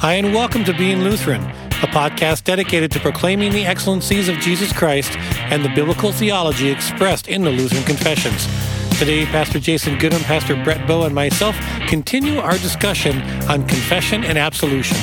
Hi, and welcome to Being Lutheran, a podcast dedicated to proclaiming the excellencies of Jesus Christ and the biblical theology expressed in the Lutheran Confessions. Today, Pastor Jason Goodham, Pastor Brett Bow, and myself continue our discussion on confession and absolution.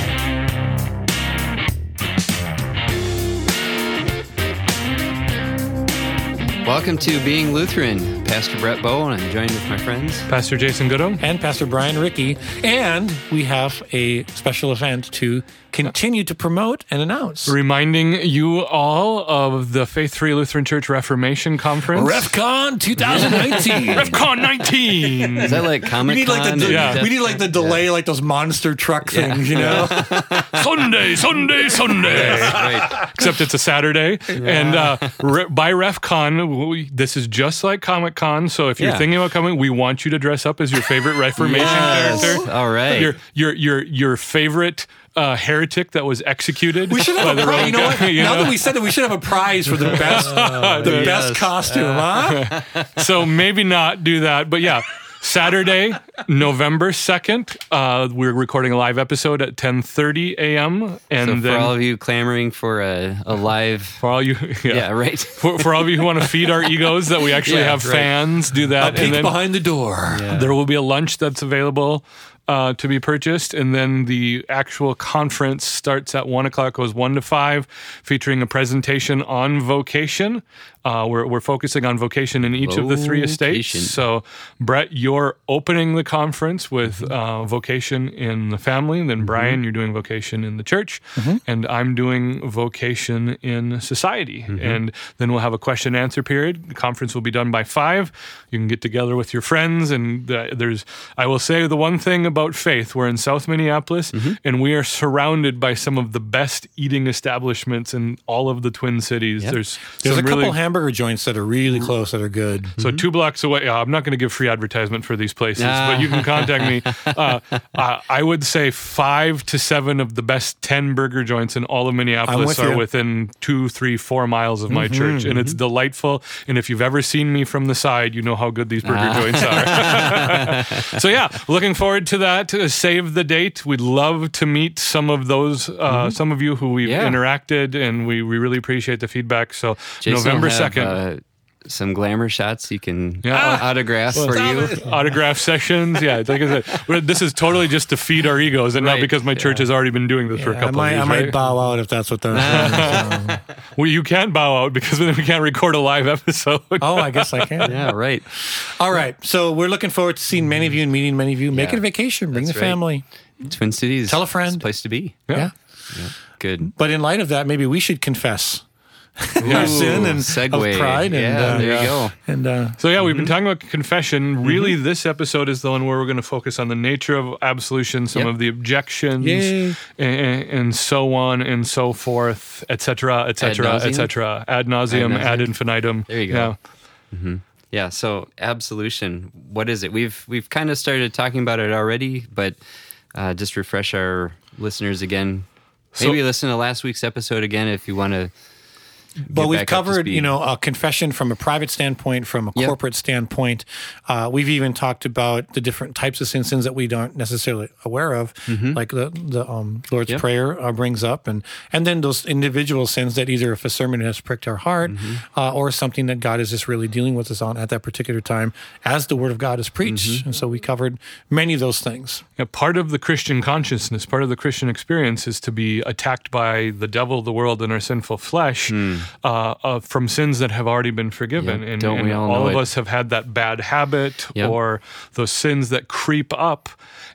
Welcome to Being Lutheran. Pastor Brett Bow, and I'm joined with my friends. Pastor Jason Goodham. and Pastor Brian Ricky. And we have a special event to continue to promote and announce. Reminding you all of the Faith Free Lutheran Church Reformation Conference. RefCon 2019. RefCon 19. Is that like we Comic need like Con? the Yeah. we need like the delay, like those monster truck things, you know. Sunday, Sunday, Sunday. right. Except it's a Saturday. And uh, re- by RefCon, we, this is just like Comic Con. So if you're Yeah. thinking about coming, we want you to dress up as your favorite Reformation Yes. character. All right. Your, your, your, your favorite uh, heretic that was executed. We should by have a the prize. You know what? Catholic, you now know? that we said that, we should have a prize for the best, the best yes. costume, huh? so maybe not do that. But yeah, Saturday, November second, uh, we're recording a live episode at ten thirty a.m. And So for then all of you clamoring for a, a live, for all you, yeah, yeah, right. for, for all of you who want to feed our egos, that we actually Yeah, have right. fans do that, A peek and then behind the door. there will be a lunch that's available. Uh, to be purchased, and then the actual conference starts at one o'clock, goes one to five, featuring a presentation on vocation. Uh, we're, we're focusing on vocation in each of the three estates. So, Brett, you're opening the conference with uh, vocation in the family. Then, Brian, you're doing vocation in the church. And I'm doing vocation in society. And then we'll have a question and answer period. The conference will be done by five. You can get together with your friends. And there's, I will say the one thing about faith we're in South Minneapolis, and we are surrounded by some of the best eating establishments in all of the Twin Cities. There's, There's some a couple really, hamburger joints that are really close that are good. so two blocks away. uh, I'm not going to give free advertisement for these places, Ah. but you can contact me. Uh, uh, I would say five to seven of the best ten burger joints in all of Minneapolis with are you. within two, three, four miles of my church, and it's delightful. And if you've ever seen me from the side, you know how good these burger joints are. so yeah, looking forward to that. Uh, save the date. We'd love to meet some of those, uh, some of you who we've Yeah. interacted, and we, we really appreciate the feedback. So Jason November second. Some glamour shots you can Yeah. uh, autograph for you. autograph sessions. Yeah, like I said, we're- this is totally just to feed our egos, and not because my church has already been doing this for a couple might, of I years. might right? bow out if that's what they're. saying. Well, you can't bow out because then we can't record a live episode. oh, I guess I can. Yeah, right. All right. So we're looking forward to seeing many of you and meeting many of you. Make Yeah. it a vacation. Bring That's the right. family. Twin Cities. Tell a friend. A place to be. Yeah. Good. But in light of that, maybe we should confess our sin and segue. of pride. And, yeah, uh, there Yeah. you go. And uh, So yeah, we've Mm-hmm. been talking about confession. Really, this episode is the one where we're going to focus on the nature of absolution, some Yep. of the objections, and, and so on and so forth, etc., etc., nauseam? etc. Ad nauseum, Ad nauseum. ad infinitum. There you go. Yeah, Yeah. so absolution, what is it? We've we've kind of started talking about it already, but uh, just refresh our listeners again. Maybe listen to last week's episode again if you want to. But we've back up to covered, you know, a confession from a private standpoint, from a Yep. corporate standpoint. Uh, we've even talked about the different types of sins, sins that we aren't necessarily aware of, like the the um, Lord's Mm-hmm. Yep. Prayer uh, brings up, and and then those individual sins that either if a sermon has pricked our heart, Mm-hmm. uh, or something that God is just really dealing with us on at that particular time, as the Word of God is preached. Mm-hmm. And so we covered many of those things. Yeah, part of the Christian consciousness, part of the Christian experience is to be attacked by the devil, the world, and our sinful flesh uh, uh, from sins that have already been forgiven. Yep, And, don't we and all know of it? us have had that bad habit Yep. or those sins that creep up.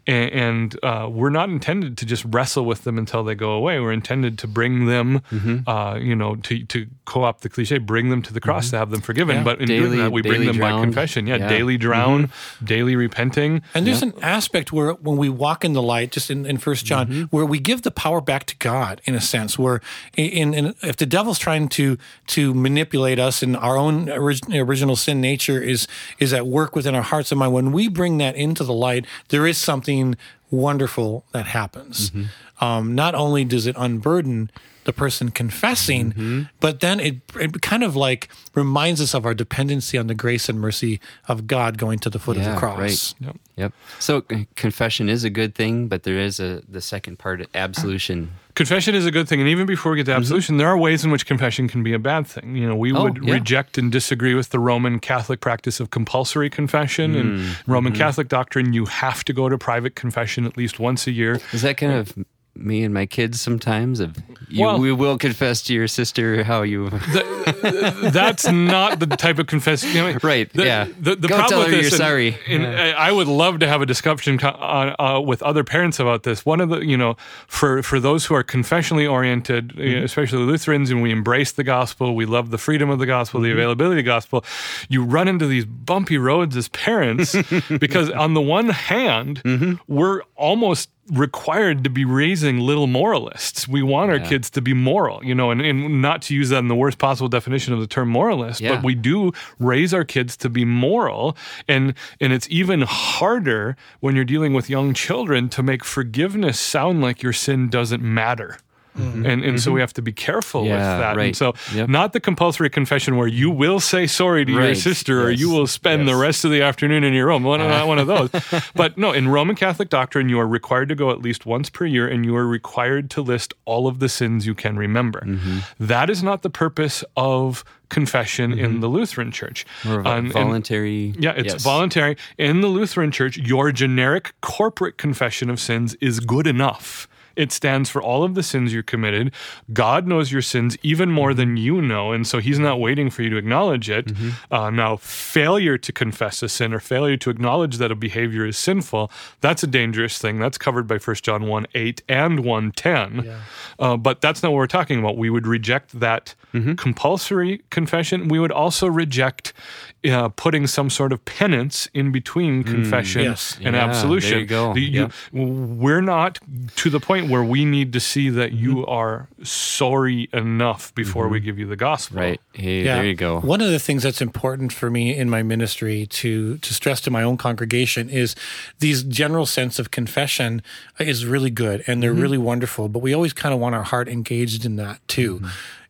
And, and uh, we're not intended to just wrestle with them until they go away. We're intended to bring them, Mm-hmm. uh, you know, to, to co opt the cliche, bring them to the cross to have them forgiven. Yeah. But in doing that, we bring daily them by confession. Yeah, Yeah. daily drown, daily repenting. And there's an aspect where when we walk in the light, just in, in First John, Mm-hmm. where we give the power back to God in a sense. Where in, in if the devil's trying to to manipulate us and our own orig- original sin nature is is at work within our hearts and mind, when we bring that into the light, there is something something wonderful that happens. Um, not only does it unburden the person confessing, mm-hmm. but then it, it kind of like reminds us of our dependency on the grace and mercy of God going to the foot of the cross. right. Yep. Yep. So uh, confession is a good thing, but there is a the second part, absolution. Confession is a good thing, and even before we get to mm-hmm. absolution, there are ways in which confession can be a bad thing. You know, we Oh, would yeah. reject and disagree with the Roman Catholic practice of compulsory confession. In mm, Roman mm-hmm. Catholic doctrine, you have to go to private confession at least once a year. Is that kind of me and my kids sometimes? Of you, Well- we will confess to your sister how you. That's not the type of confession. You know, Right, The, yeah. The, the Go problem tell her you're and- sorry. And I I would love to have a discussion on, uh, with other parents about this. One of the, you know, for for those who are confessionally oriented, Mm-hmm. especially Lutherans, and we embrace the gospel, we love the freedom of the gospel, Mm-hmm. the availability of the gospel. You run into these bumpy roads as parents because, on the one hand, Mm-hmm. we're almost required to be raising little moralists. We want our kids to be moral, you know, and, and not to use that in the worst possible definition of the term moralist, Yeah. but we do raise our kids to be moral. And and it's even harder when you're dealing with young children to make forgiveness sound like your sin doesn't matter. And and so we have to be careful with Mm-hmm. Yeah, that. And so Yep. not the compulsory confession where you will say sorry to your Right. sister or you will spend the rest of the afternoon in your room. One, not one of those. But no, in Roman Catholic doctrine, you are required to go at least once per year and you are required to list all of the sins you can remember. Mm-hmm. That is not the purpose of confession in the Lutheran Church. Or Um, and- voluntary. yeah, it's yes. voluntary. In the Lutheran Church, your generic corporate confession of sins is good enough. It stands for all of the sins you committed. God knows your sins even more than you know, and so He's not waiting for you to acknowledge it. Mm-hmm. Uh, now, failure to confess a sin or failure to acknowledge that a behavior is sinful, that's a dangerous thing. That's covered by 1 John 1 8 and 1 10. Uh, but that's not what we're talking about. We would reject that Mm-hmm. compulsory confession. We would also reject uh, putting some sort of penance in between confession Yes. and Mm, Yeah, absolution. there you go. You- We're not to the point where we need to see that you Mm-hmm. are sorry enough before we give you the gospel. Right. Hey, Yeah. there you go. One of the things that's important for me in my ministry to to stress to my own congregation is these general sense of confession is really good and they're really wonderful, but we always kind of want our heart engaged in that too.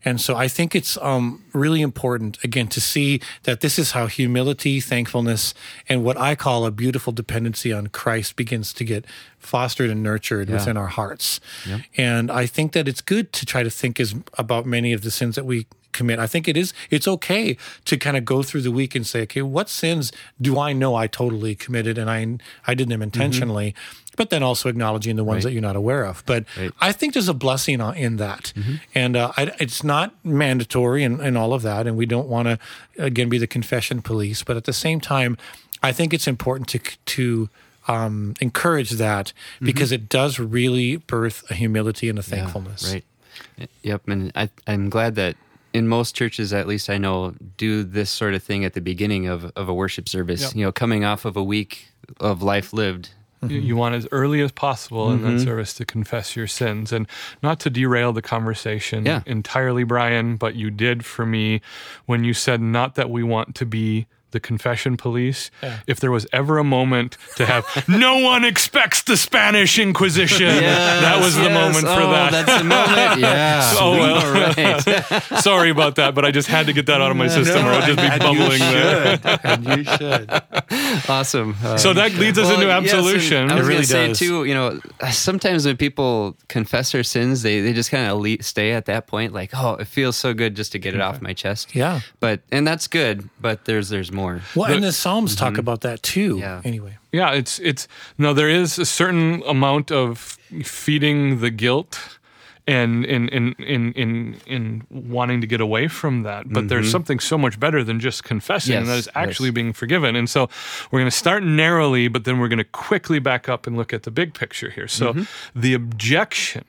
And so I think it's um, really important, again, to see that this is how humility, thankfulness, and what I call a beautiful dependency on Christ begins to get fostered and nurtured within our hearts. And I think that it's good to try to think as about many of the sins that we commit. I think it is it's okay to kind of go through the week and say, okay, what sins do I know I totally committed and I I did them intentionally, but then also acknowledging the ones that you're not aware of. But I think there's a blessing in that, and uh, I, it's not mandatory and, and all of that, and we don't want to again be the confession police, but at the same time, I think it's important to to um, encourage that because it does really birth a humility and a thankfulness. Right. Yep. And I, I'm glad that in most churches, at least I know, do this sort of thing at the beginning of, of a worship service. Yep. You know, coming off of a week of life lived. You- You want as early as possible in Mm-hmm. that service to confess your sins and not to derail the conversation Yeah. entirely, Brian, but you did for me when you said not that we want to be the confession police. If there was ever a moment to have no one expects the Spanish Inquisition, that was the Yes. moment for Oh, that. That's the moment. Yeah. Oh, well. All right. Sorry about that, but I just had to get that out of my system or I'd just be and bumbling you there. should. and you should. awesome. Uh, So that leads us Well, into yes, absolution. I was It really say does. too. You know, sometimes when people confess their sins, they they just kind of stay at that point, like, oh, it feels so good just to get it off my chest. Yeah. But and that's good. But there's there's more. Well, and the Psalms talk mm-hmm. about that too. Yeah. Anyway. Yeah, it's it's no, there is a certain amount of feeding the guilt and in in in in in wanting to get away from that. But there's mm-hmm. something so much better than just confessing, and that Yes, is actually yes. being forgiven. And so we're going to start narrowly, but then we're going to quickly back up and look at the big picture here. So mm-hmm. the objection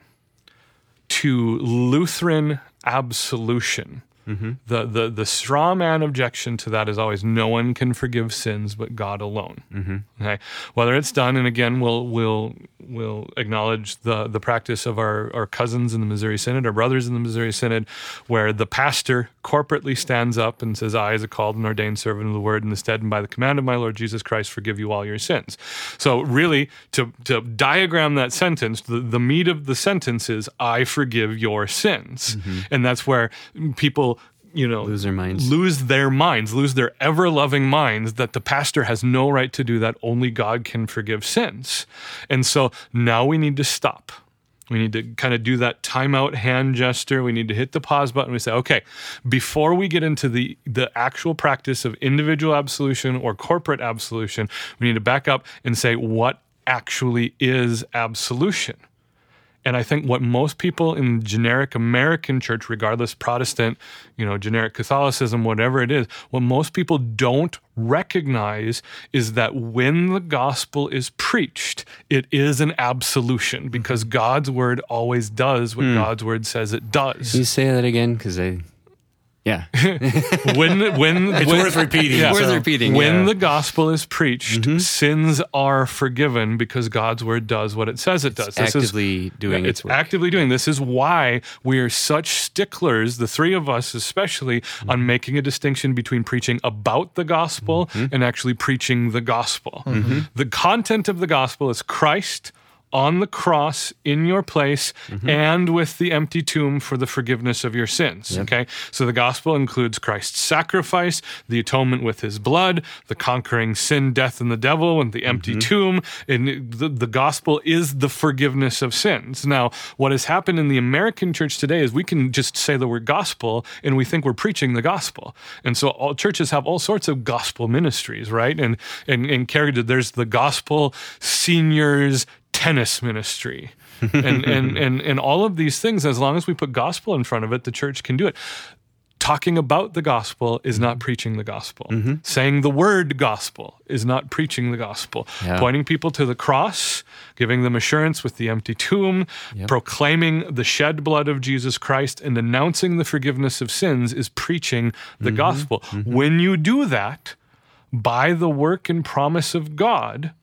to Lutheran absolution Mm-hmm. The, the the straw man objection to that is always no one can forgive sins but God alone. Mm-hmm. Okay, whether it's done, and again, we'll we'll we'll acknowledge the the practice of our our cousins in the Missouri Synod, our brothers in the Missouri Synod, where the pastor corporately stands up and says, "I, as a called and ordained servant of the Word, in the stead and by the command of my Lord Jesus Christ, forgive you all your sins." So, really, to to diagram that sentence, the, the meat of the sentence is, "I forgive your sins," mm-hmm. and that's where people you know Lose their minds. lose their minds lose their ever loving minds that the pastor has no right to do that. Only god can forgive sins. And so now we need to stop. We need to kind of do that timeout hand gesture. We need to hit the pause button. We say okay before we get into the the actual practice of individual absolution or corporate absolution we need to back up and say what actually is absolution and I think what most people in generic American church, regardless Protestant, you know, generic Catholicism, whatever it is, what most people don't recognize is that when the gospel is preached, it is an absolution because mm-hmm. God's word always does what mm. God's word says it Can does. you say that again? Because I, yeah, when when It's when, worth repeating. Yeah. worth so- repeating. when yeah. the gospel is preached, sins are forgiven because God's word does what it says it does. This is- actively doing Yeah, its it's work. actively doing. This is why we are such sticklers, the three of us especially, Mm-hmm. on making a distinction between preaching about the gospel Mm-hmm. and actually preaching the gospel. The content of the gospel is Christ on the cross in your place Mm-hmm. and with the empty tomb for the forgiveness of your sins. Okay. So the gospel includes Christ's sacrifice, the atonement with his blood, the conquering sin, death, and the devil, and the empty tomb. And the, the gospel is the forgiveness of sins. Now, what has happened in the American church today is we can just say the word gospel and we think we're preaching the gospel. And so all churches have all sorts of gospel ministries, right? And and and carried there's the gospel seniors tennis ministry. and, and and and all of these things, as long as we put gospel in front of it, the church can do it. Talking about the gospel is not preaching the gospel. Mm-hmm. Saying the word gospel is not preaching the gospel. Yeah. Pointing people to the cross, giving them assurance with the empty tomb, proclaiming the shed blood of Jesus Christ, and announcing the forgiveness of sins is preaching the mm-hmm. gospel. Mm-hmm. When you do that, by the work and promise of God,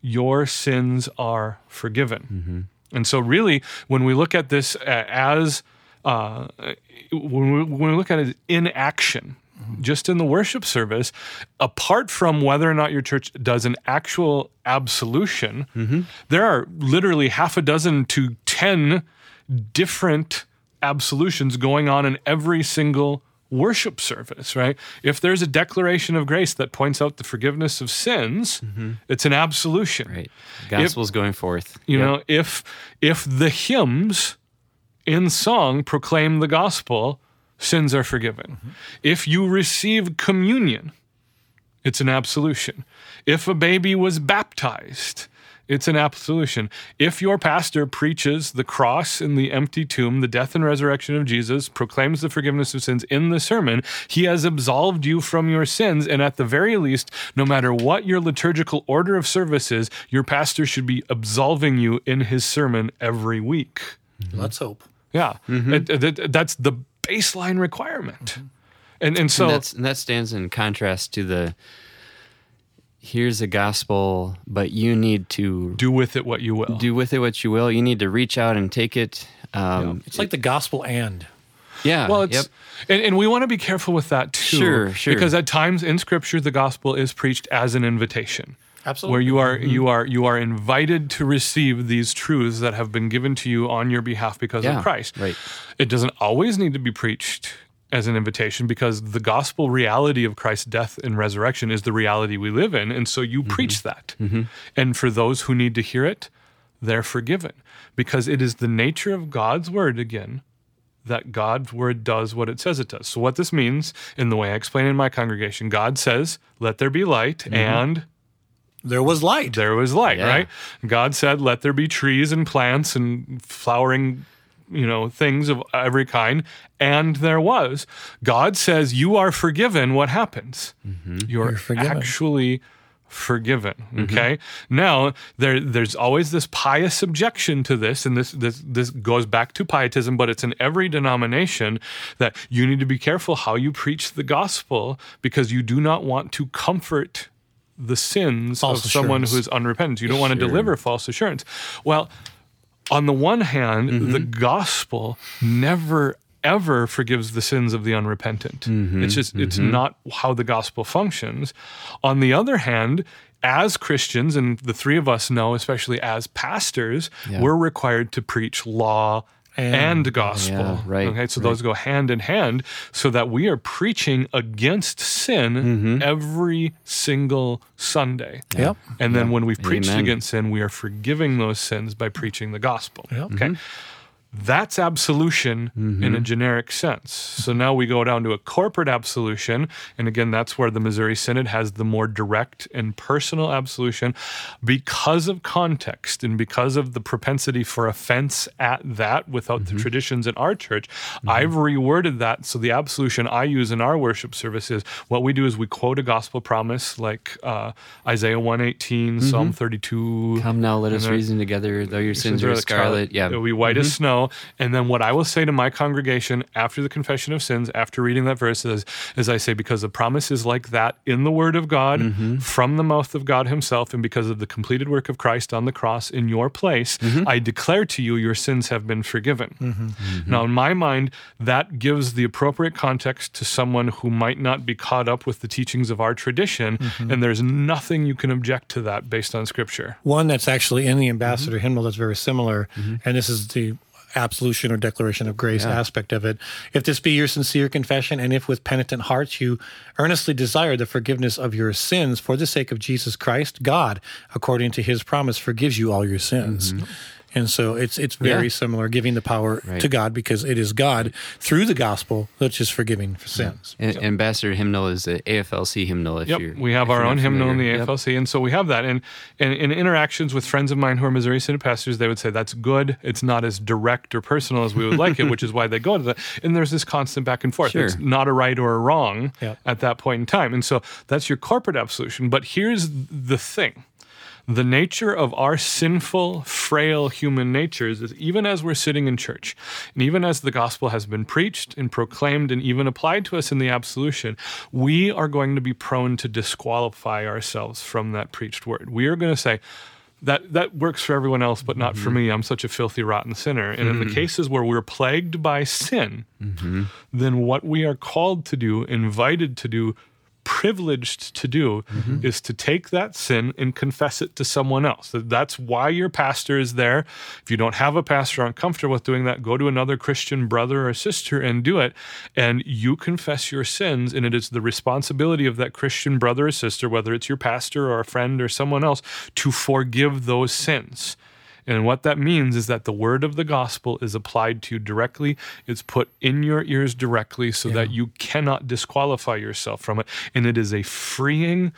your sins are forgiven. And so, really, when we look at this uh, as uh, when, we, when we look at it in action, just in the worship service, apart from whether or not your church does an actual absolution, there are literally half a dozen to 10 different absolutions going on in every single worship service, right? If there's a declaration of grace that points out the forgiveness of sins, mm-hmm. it's an absolution. right. Gospel's going forth. You Yep. know, if if the hymns in song proclaim the gospel, sins are forgiven. Mm-hmm. If you receive communion, it's an absolution. If a baby was baptized, it's an absolution. If your pastor preaches the cross and the empty tomb, the death and resurrection of Jesus, proclaims the forgiveness of sins in the sermon, he has absolved you from your sins. And at the very least, no matter what your liturgical order of service is, your pastor should be absolving you in his sermon every week. Mm-hmm. Let's hope. Yeah. Mm-hmm. It- it- that's the baseline requirement. Mm-hmm. And, and so and, that's, and that stands in contrast to the here's a gospel, but you need to do with it what you will. do with it what you will. You need to reach out and take it. Um, It's like the gospel and. yeah. Well, it's yep. and, and we want to be careful with that too. Sure, sure. Because at times in Scripture, the gospel is preached as an invitation, Absolutely. where you are you are you are invited to receive these truths that have been given to you on your behalf because Yeah, of Christ. right. It doesn't always need to be preached as an invitation because the gospel reality of Christ's death and resurrection is the reality we live in, and so you mm-hmm. preach that. Mm-hmm. And for those who need to hear it, they're forgiven because it is the nature of God's word again that God's word does what it says it does. So, what this means, in the way I explain in my congregation, God says, Let there be light, mm-hmm. and There was light. there was light, Yeah. right? God said, Let there be trees and plants and flowering, you know, things of every kind, and there was. God says, You are forgiven. What happens? Mm-hmm. You're, You're forgiven. actually forgiven. Mm-hmm. Okay. Now there there's always this pious objection to this, and this this this goes back to pietism, but it's in every denomination that you need to be careful how you preach the gospel because you do not want to comfort the sins False of someone who is unrepentant. You don't want to deliver false assurance. Well, on the one hand, Mm-hmm. the gospel never ever forgives the sins of the unrepentant. Mm-hmm. It's just it's not how the gospel functions. On the other hand, as Christians, and the three of us know, especially as pastors, Yeah. we're required to preach law and, gospel. Yeah, right, Okay, so right. those go hand in hand, so that we are preaching against sin Mm-hmm. every single Sunday. Yep. And then when we've preached Amen. against sin, we are forgiving those sins by preaching the gospel. Yep. Okay. That's absolution in a generic sense. So now we go down to a corporate absolution. And again, that's where the Missouri Synod has the more direct and personal absolution because of context and because of the propensity for offense at that without the traditions in our church. I've reworded that. So the absolution I use in our worship service is what we do is we quote a gospel promise like uh, Isaiah 118, Psalm 32. Come now, let us reason together. Though your sins sins are like scarlet, yeah, Mm-hmm. It'll be white as snow. And then what I will say to my congregation after the confession of sins, after reading that verse, is, is I say, because the promise is like that in the word of God, Mm-hmm. from the mouth of God Himself, and because of the completed work of Christ on the cross in your place, Mm-hmm. I declare to you your sins have been forgiven. Mm-hmm. Now, in my mind, that gives the appropriate context to someone who might not be caught up with the teachings of our tradition, Mm-hmm. and there's nothing you can object to that based on Scripture. One that's actually in the ambassador Mm-hmm. hymnal that's very similar, and this is the absolution or declaration of grace aspect of it. If this be your sincere confession, and if with penitent hearts you earnestly desire the forgiveness of your sins for the sake of Jesus Christ, God, according to his promise, forgives you all your sins. Mm-hmm. And so it's it's very. Yeah. similar, giving the power Right. to God because it is God through the gospel which is forgiving for sins. And Ambassador hymnal is the AFLC hymnal. If Yep, you're, we have if our you're own not hymnal in the. Yep. AFLC, and so we have that. And, and in interactions with friends of mine who are Missouri Synod pastors, they would say that's good. It's not as direct or personal as we would like it, which is why they go to that. And there's this constant back and forth. Sure. It's not a right or a wrong Yep. at that point in time. And so that's your corporate absolution. But here's the thing. The nature of our sinful, frail human natures is even as we're sitting in church, and even as the gospel has been preached and proclaimed and even applied to us in the absolution, we are going to be prone to disqualify ourselves from that preached word. We are going to say, that that works for everyone else, but not for mm-hmm. me. I'm such a filthy, rotten sinner. And in the mm-hmm. cases where we're plagued by sin, mm-hmm. then what we are called to do, invited to do, privileged to do mm-hmm. is to take that sin and confess it to someone else. That's why your pastor is there. If you don't have a pastor, aren't with doing that, go to another Christian brother or sister and do it. And you confess your sins, and it is the responsibility of that Christian brother or sister, whether it's your pastor or a friend or someone else, to forgive those sins. And what that means is that the word of the gospel is applied to you directly. It's put in your ears directly so that you cannot disqualify yourself from it. And it is a freeing,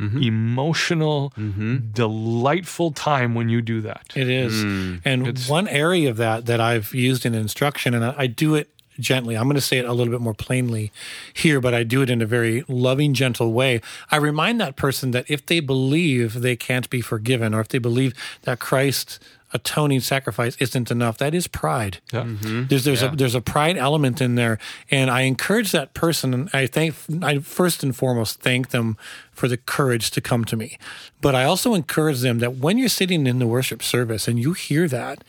mm-hmm. emotional, mm-hmm. delightful time when you do that. It is. Mm. and it's, one area of that that I've used in instruction, and I, I do it gently. I'm going to say it a little bit more plainly here, but I do it in a very loving, gentle way. I remind that person that if they believe they can't be forgiven, or if they believe that Christ's atoning sacrifice isn't enough, that is pride. Yeah. Mm-hmm. There's there's a there's a pride element in there, and I encourage that person. And I thank I first and foremost thank them for the courage to come to me, but I also encourage them that when you're sitting in the worship service and you hear that,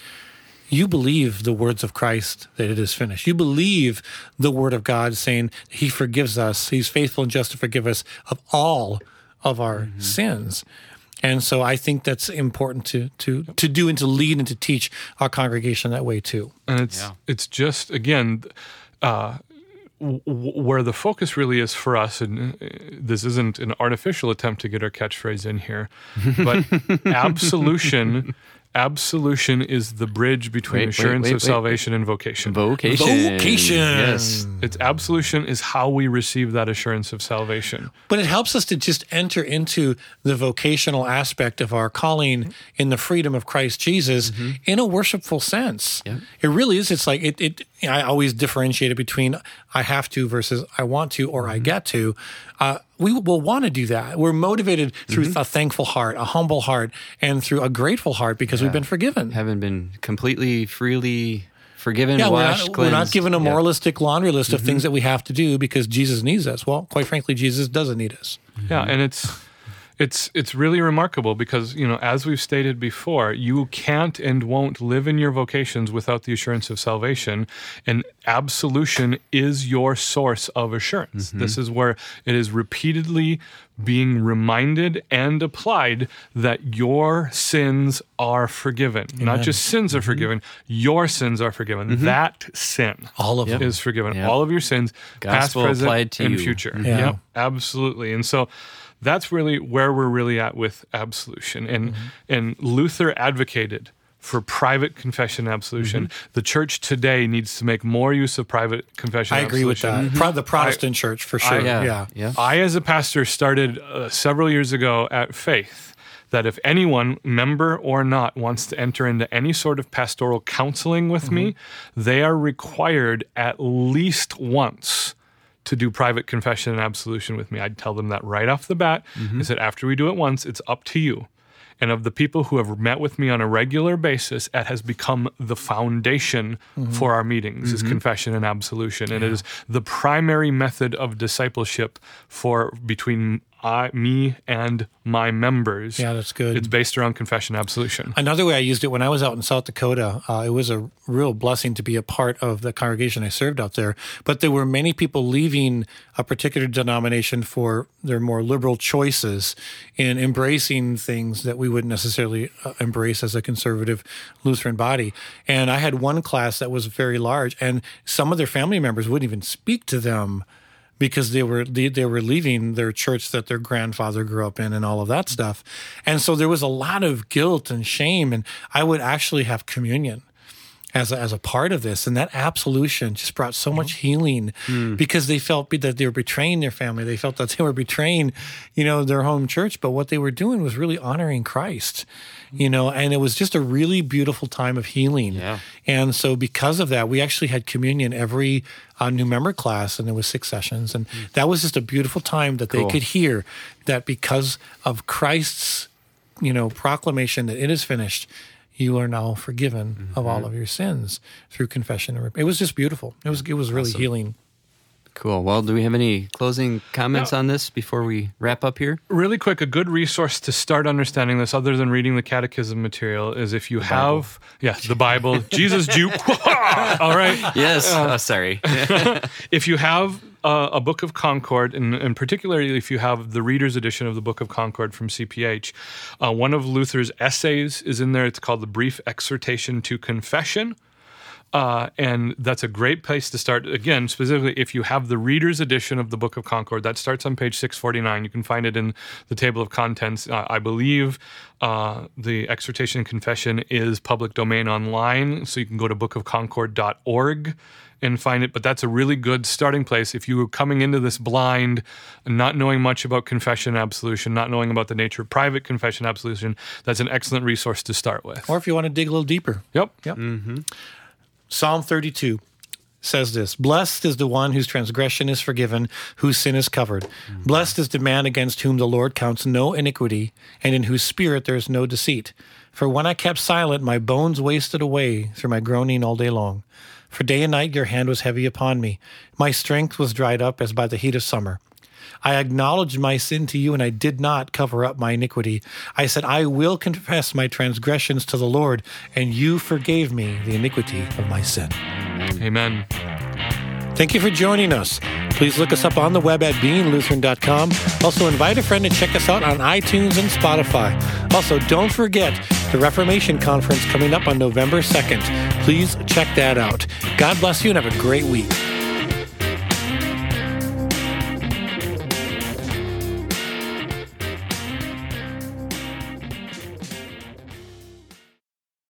you believe the words of Christ that it is finished. You believe the word of God saying He forgives us. He's faithful and just to forgive us of all of our sins. And so I think that's important to to to do and to lead and to teach our congregation that way too. and it's it's just again uh, w- w- where the focus really is for us and uh, this isn't an artificial attempt to get our catchphrase in here but absolution absolution is the bridge between Wait, wait, assurance wait, of wait. salvation and vocation Vocation. Vocation. Yes. it's absolution is how we receive that assurance of salvation But it helps us to just enter into the vocational aspect of our calling in the freedom of Christ Jesus mm-hmm. in a worshipful sense. Yep. It really is. It's like it, it you know, I always differentiate it between I have to versus I want to or I get to. Uh, we will want to do that. We're motivated through a thankful heart, a humble heart, and through a grateful heart because we've been forgiven. Haven't been completely, freely forgiven, Yeah, we're washed, not, we're not given a Yeah. Mm-hmm. moralistic laundry list of things that we have to do because Jesus needs us. Well, quite frankly, Jesus doesn't need us. Yeah, and it's it's it's really remarkable because you know as we've stated before you can't and won't live in your vocations without the assurance of salvation and absolution is your source of assurance mm-hmm. this is where it is repeatedly being reminded and applied that your sins are forgiven not just sins are mm-hmm. forgiven your sins are forgiven mm-hmm. that sin All of them. is forgiven. Yep. All of your sins, Gospel past, present, to and you. future. Yeah. Yep, absolutely. And so that's really where we're really at with absolution. And Mm-hmm. and Luther advocated for private confession and absolution. Mm-hmm. The church today needs to make more use of private confession. I and agree with absolution. that. Pro- the Protestant church, for sure. yeah, yeah. yeah. I, as a pastor, started uh, several years ago at Faith that if anyone, member or not, wants to enter into any sort of pastoral counseling with me, they are required at least once to do private confession and absolution with me. I'd tell them that right off the bat. Mm-hmm. I said, after we do it once, it's up to you. And of the people who have met with me on a regular basis, it has become the foundation mm-hmm. for our meetings is mm-hmm. confession and absolution. And it is the primary method of discipleship for between I, me and my members. Yeah, that's good. It's based around confession and absolution. Another way I used it when I was out in South Dakota, uh, it was a real blessing to be a part of the congregation I served out there. But there were many people leaving a particular denomination for their more liberal choices in embracing things that we wouldn't necessarily uh, embrace as a conservative Lutheran body. And I had one class that was very large, and some of their family members wouldn't even speak to them because they were they, they were leaving their church that their grandfather grew up in and all of that stuff. And so there was a lot of guilt and shame and I would actually have communion as a, as a part of this. And that absolution just brought so much healing because they felt be- that they were betraying their family. They felt that they were betraying you know their home church. But what they were doing was really honoring Christ you know and it was just a really beautiful time of healing. Yeah. and so because of that we actually had communion every uh, new member class and there was six sessions. And that was just a beautiful time that they could hear that because of Christ's you know proclamation that it is finished you are now forgiven of all mm-hmm. of your sins through confession and rep- it was just beautiful. It was it was really healing Cool. Well, do we have any closing comments No. on this before we wrap up here? really quick, a good resource to start understanding this, other than reading the catechism material, is if you have, yeah, the Bible, Jesus Juke. All right. Yes. oh, sorry. If you have uh, a Book of Concord, and, and particularly if you have the Reader's Edition of the Book of Concord from CPH, uh, one of Luther's essays is in there. It's called The Brief Exhortation to Confession. Uh, and that's a great place to start. Again, specifically, if you have the reader's edition of the Book of Concord, that starts on page 649. You can find it in the table of contents. Uh, I believe uh, the exhortation and confession is public domain online, so you can go to bookofconcord.org and find it. But that's a really good starting place if you were coming into this blind, not knowing much about confession and absolution, not knowing about the nature of private confession and absolution. That's an excellent resource to start with. or if you want to dig a little deeper Yep. Yep. Psalm 32 says this Blessed is the one whose transgression is forgiven, whose sin is covered. Blessed is the man against whom the Lord counts no iniquity, and in whose spirit there is no deceit. For when I kept silent, my bones wasted away through my groaning all day long. For day and night your hand was heavy upon me. My strength was dried up as by the heat of summer. I acknowledged my sin to you, and I did not cover up my iniquity. I said, I will confess my transgressions to the Lord, and you forgave me the iniquity of my sin. Amen. Thank you for joining us. Please look us up on the web at beinglutheran.com. Also, invite a friend to check us out on iTunes and Spotify. Also, don't forget the Reformation Conference coming up on November 2nd. Please check that out. God bless you and have a great week.